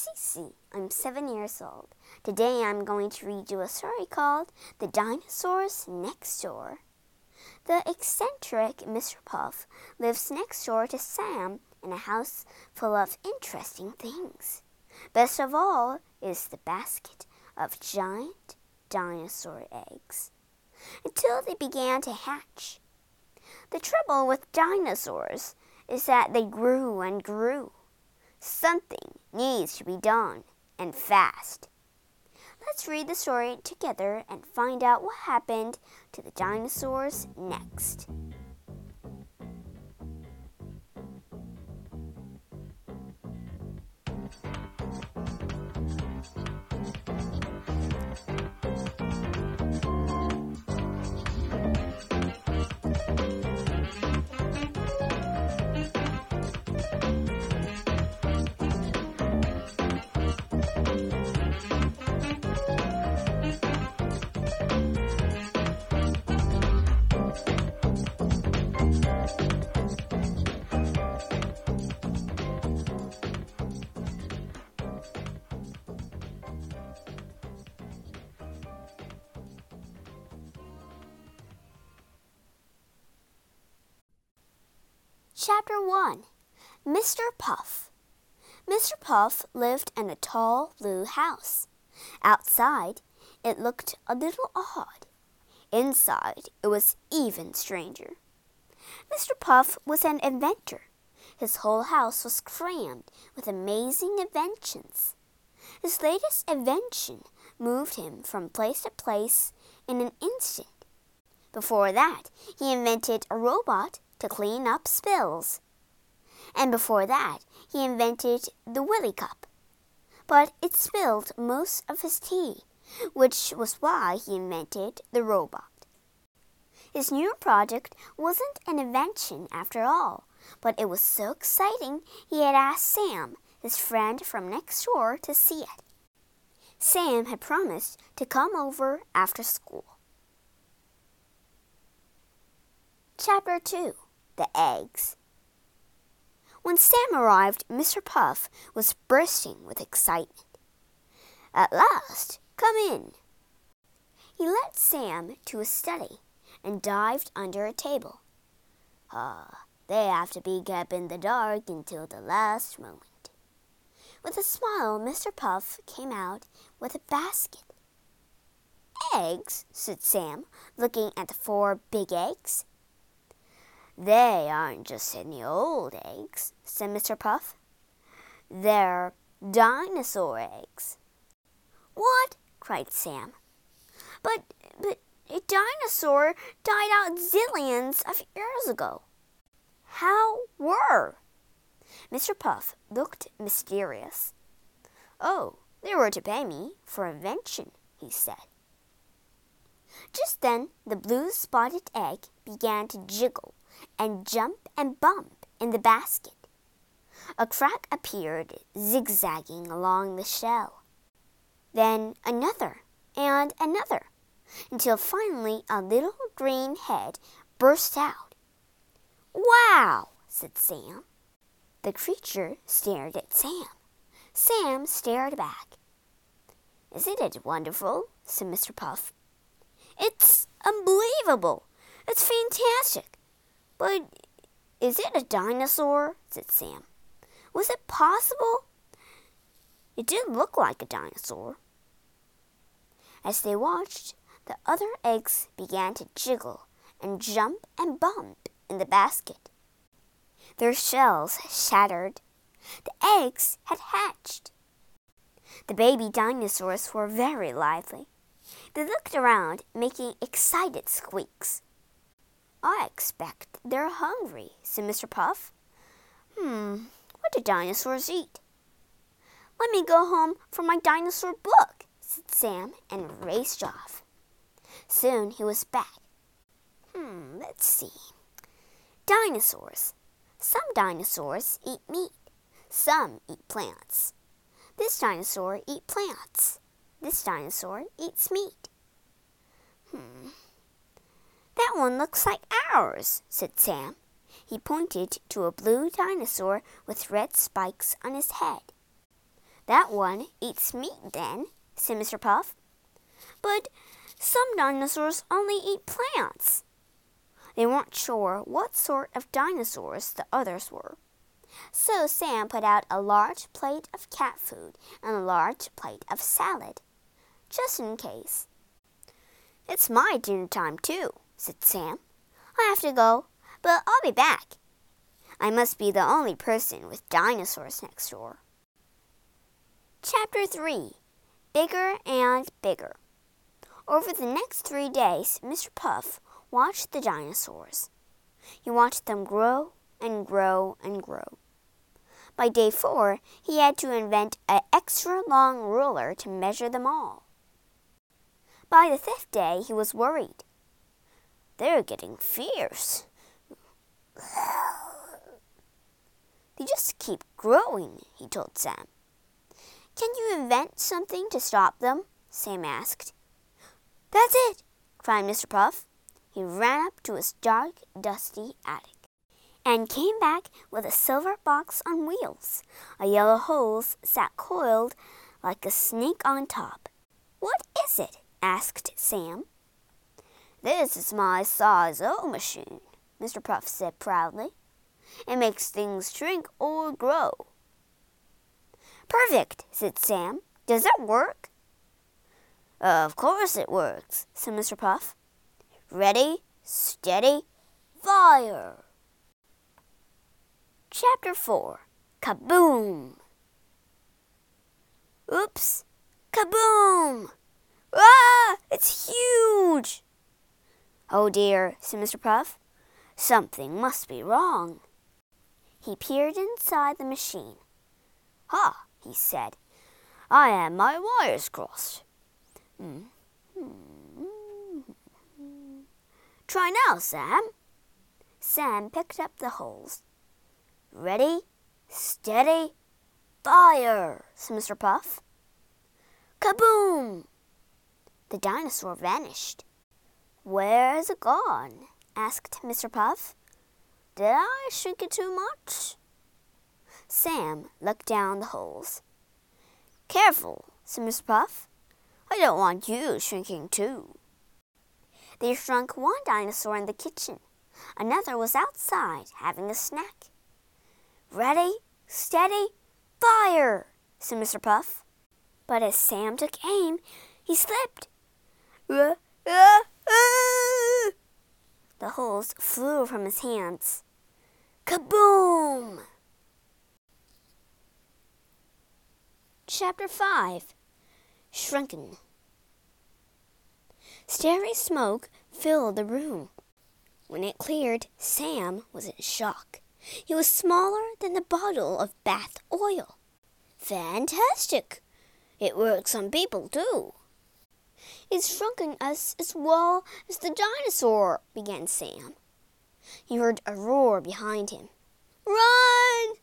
Cece. I'm seven years old. Today I'm going to read you a story called The Dinosaurs Next Door. The eccentric Mr. Puff lives next door to Sam in a house full of interesting things. Best of all is the basket of giant dinosaur eggs until they began to hatch. The trouble with dinosaurs is that they grew and grew. Something needs to be done, and fast. Let's read the story together and find out what happened to the dinosaurs next. Chapter 1 Mr. Puff Mr. Puff lived in a tall blue house. Outside, it looked a little odd. Inside, it was even stranger. Mr. Puff was an inventor. His whole house was crammed with amazing inventions. His latest invention moved him from place to place in an instant. Before that, he invented a robot to clean up spills. And before that, he invented the Wheelie Cup. But it spilled most of his tea, which was why he invented the robot. His new project wasn't an invention after all, but it was so exciting he had asked Sam, his friend from next door, to see it. Sam had promised to come over after school. Chapter 2 the eggs. When Sam arrived, Mr. Puff was bursting with excitement. At last, come in. He led Sam to his study and dived under a table. Ah, they have to be kept in the dark until the last moment. With a smile, Mr. Puff came out with a basket. Eggs, said Sam, looking at the four big eggs. They aren't just any old eggs, said Mr. Puff. They're dinosaur eggs. What? cried Sam. But, but a dinosaur died out zillions of years ago. How were? Mr. Puff looked mysterious. Oh, they were to pay me for invention, he said. Just then the blue spotted egg began to jiggle and jump and bump in the basket. A crack appeared, zigzagging along the shell. Then another and another, until finally a little green head burst out. Wow! said Sam. The creature stared at Sam. Sam stared back. Isn't it wonderful? said Mr. Puff. It's unbelievable. It's fantastic. But is it a dinosaur? said Sam. Was it possible? It did look like a dinosaur. As they watched, the other eggs began to jiggle and jump and bump in the basket. Their shells shattered. The eggs had hatched. The baby dinosaurs were very lively. They looked around, making excited squeaks. I expect they're hungry, said Mr. Puff. Hmm, what do dinosaurs eat? Let me go home for my dinosaur book, said Sam and raced off. Soon he was back. Hmm, let's see. Dinosaurs. Some dinosaurs eat meat. Some eat plants. This dinosaur eats plants. This dinosaur eats meat. Hmm. That one looks like ours, said Sam. He pointed to a blue dinosaur with red spikes on his head. That one eats meat then, said Mr. Puff. But some dinosaurs only eat plants. They weren't sure what sort of dinosaurs the others were. So Sam put out a large plate of cat food and a large plate of salad, just in case. It's my dinner time, too, said Sam. I have to go, but I'll be back. I must be the only person with dinosaurs next door. Chapter 3 Bigger and Bigger. Over the next three days, Mr. Puff watched the dinosaurs. He watched them grow and grow and grow. By day four, he had to invent an extra long ruler to measure them all. By the fifth day, he was worried. They're getting fierce. They just keep growing, he told Sam. Can you invent something to stop them? Sam asked. That's it, cried Mr. Puff. He ran up to his dark, dusty attic and came back with a silver box on wheels. A yellow hose sat coiled like a snake on top. What is it? asked Sam. This is my size-o machine, Mr. Puff said proudly. It makes things shrink or grow. Perfect, said Sam. Does it work? Of course it works, said Mr. Puff. Ready, steady, fire! Chapter 4 Kaboom! Oops! Kaboom! Ah! It's huge! Oh dear, said Mr. Puff. Something must be wrong. He peered inside the machine. Ha, he said. I am my wires crossed. Hmm. hmm, hmm, hmm. Try now, Sam. Sam picked up the holes. Ready, steady, fire, said Mr. Puff. Kaboom! The dinosaur vanished. Where has it gone? asked Mr. Puff. Did I shrink it too much? Sam looked down the holes. Careful, said Mr. Puff. I don't want you shrinking too. They shrunk one dinosaur in the kitchen. Another was outside having a snack. Ready, steady, fire, said Mr. Puff. But as Sam took aim, he slipped. Uh, uh, uh. The holes flew from his hands. Kaboom! Chapter 5 Shrunken Starry smoke filled the room. When it cleared, Sam was in shock. He was smaller than the bottle of bath oil. Fantastic! It works on people, too. It's shrunken us as well as the dinosaur, began Sam. He heard a roar behind him. Run!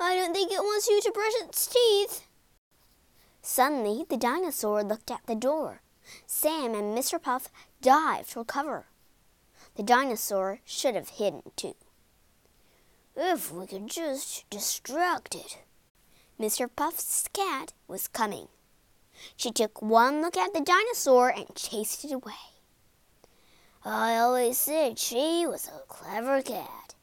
I don't think it wants you to brush its teeth. Suddenly, the dinosaur looked at the door. Sam and Mr. Puff dived for cover. The dinosaur should have hidden too. If we could just distract it. Mr. Puff's cat was coming. She took one look at the dinosaur and chased it away. I always said she was a clever cat.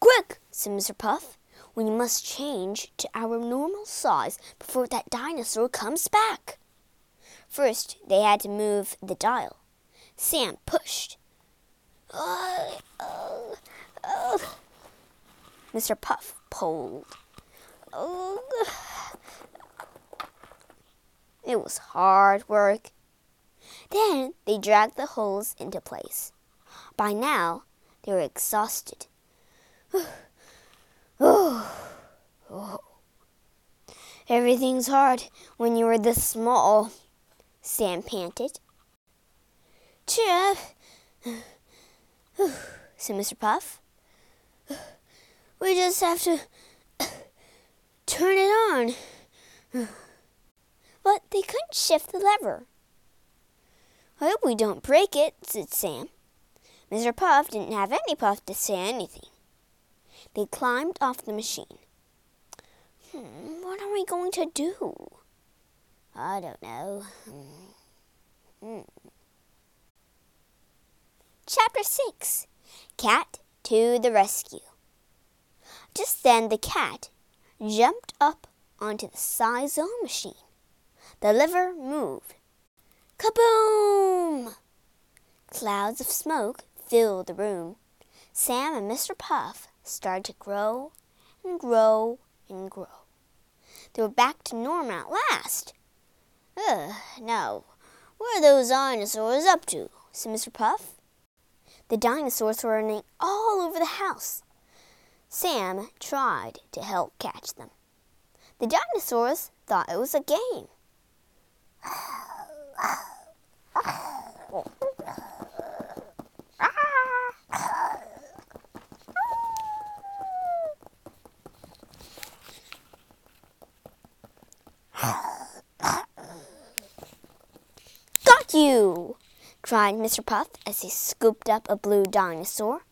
Quick, said Mr. Puff. We must change to our normal size before that dinosaur comes back. First, they had to move the dial. Sam pushed. Uh, uh, uh. Mr. Puff pulled. It was hard work. Then they dragged the holes into place. By now, they were exhausted. oh. Everything's hard when you are this small, Sam panted. Cheer up, said Mr. Puff. We just have to turn it on. But they couldn't shift the lever. I hope we don't break it, said Sam. Mr. Puff didn't have any puff to say anything. They climbed off the machine. Hmm, what are we going to do? I don't know. Hmm. Chapter 6 Cat to the Rescue. Just then the cat jumped up onto the size-o machine. The lever moved. Kaboom! Clouds of smoke filled the room. Sam and Mr. Puff started to grow and grow and grow. They were back to normal at last. Ugh, now, what are those dinosaurs up to? said Mr. Puff. The dinosaurs were running all over the house. Sam tried to help catch them. The dinosaurs thought it was a game. Got you! cried Mr. Puff as he scooped up a blue dinosaur.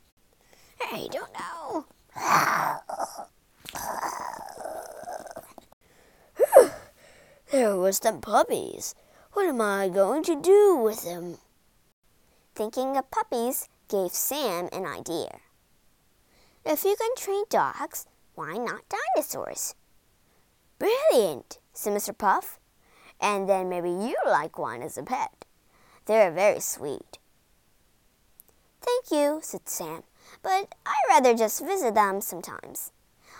I don't know. there was them puppies. What am I going to do with them? Thinking of puppies gave Sam an idea. If you can train dogs, why not dinosaurs? Brilliant, said Mr. Puff. And then maybe you like one as a pet. They're very sweet. Thank you, said Sam, but I'd rather just visit them sometimes.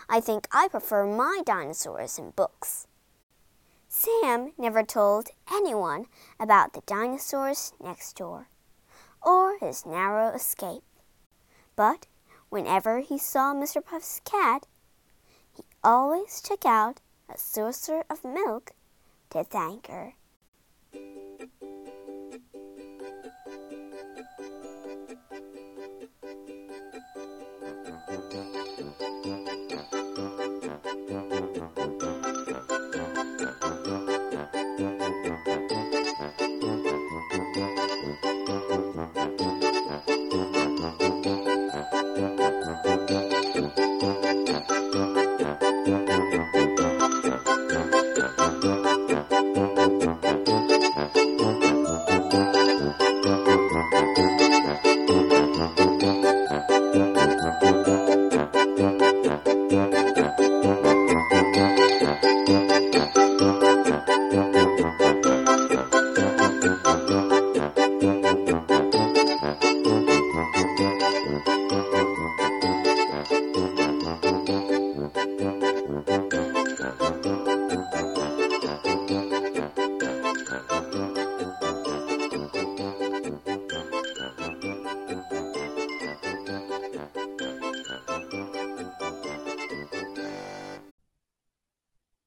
I think I prefer my dinosaurs in books. Sam never told anyone about the dinosaurs next door or his narrow escape. But whenever he saw Mr. Puff's cat, he always took out a saucer of milk to thank her.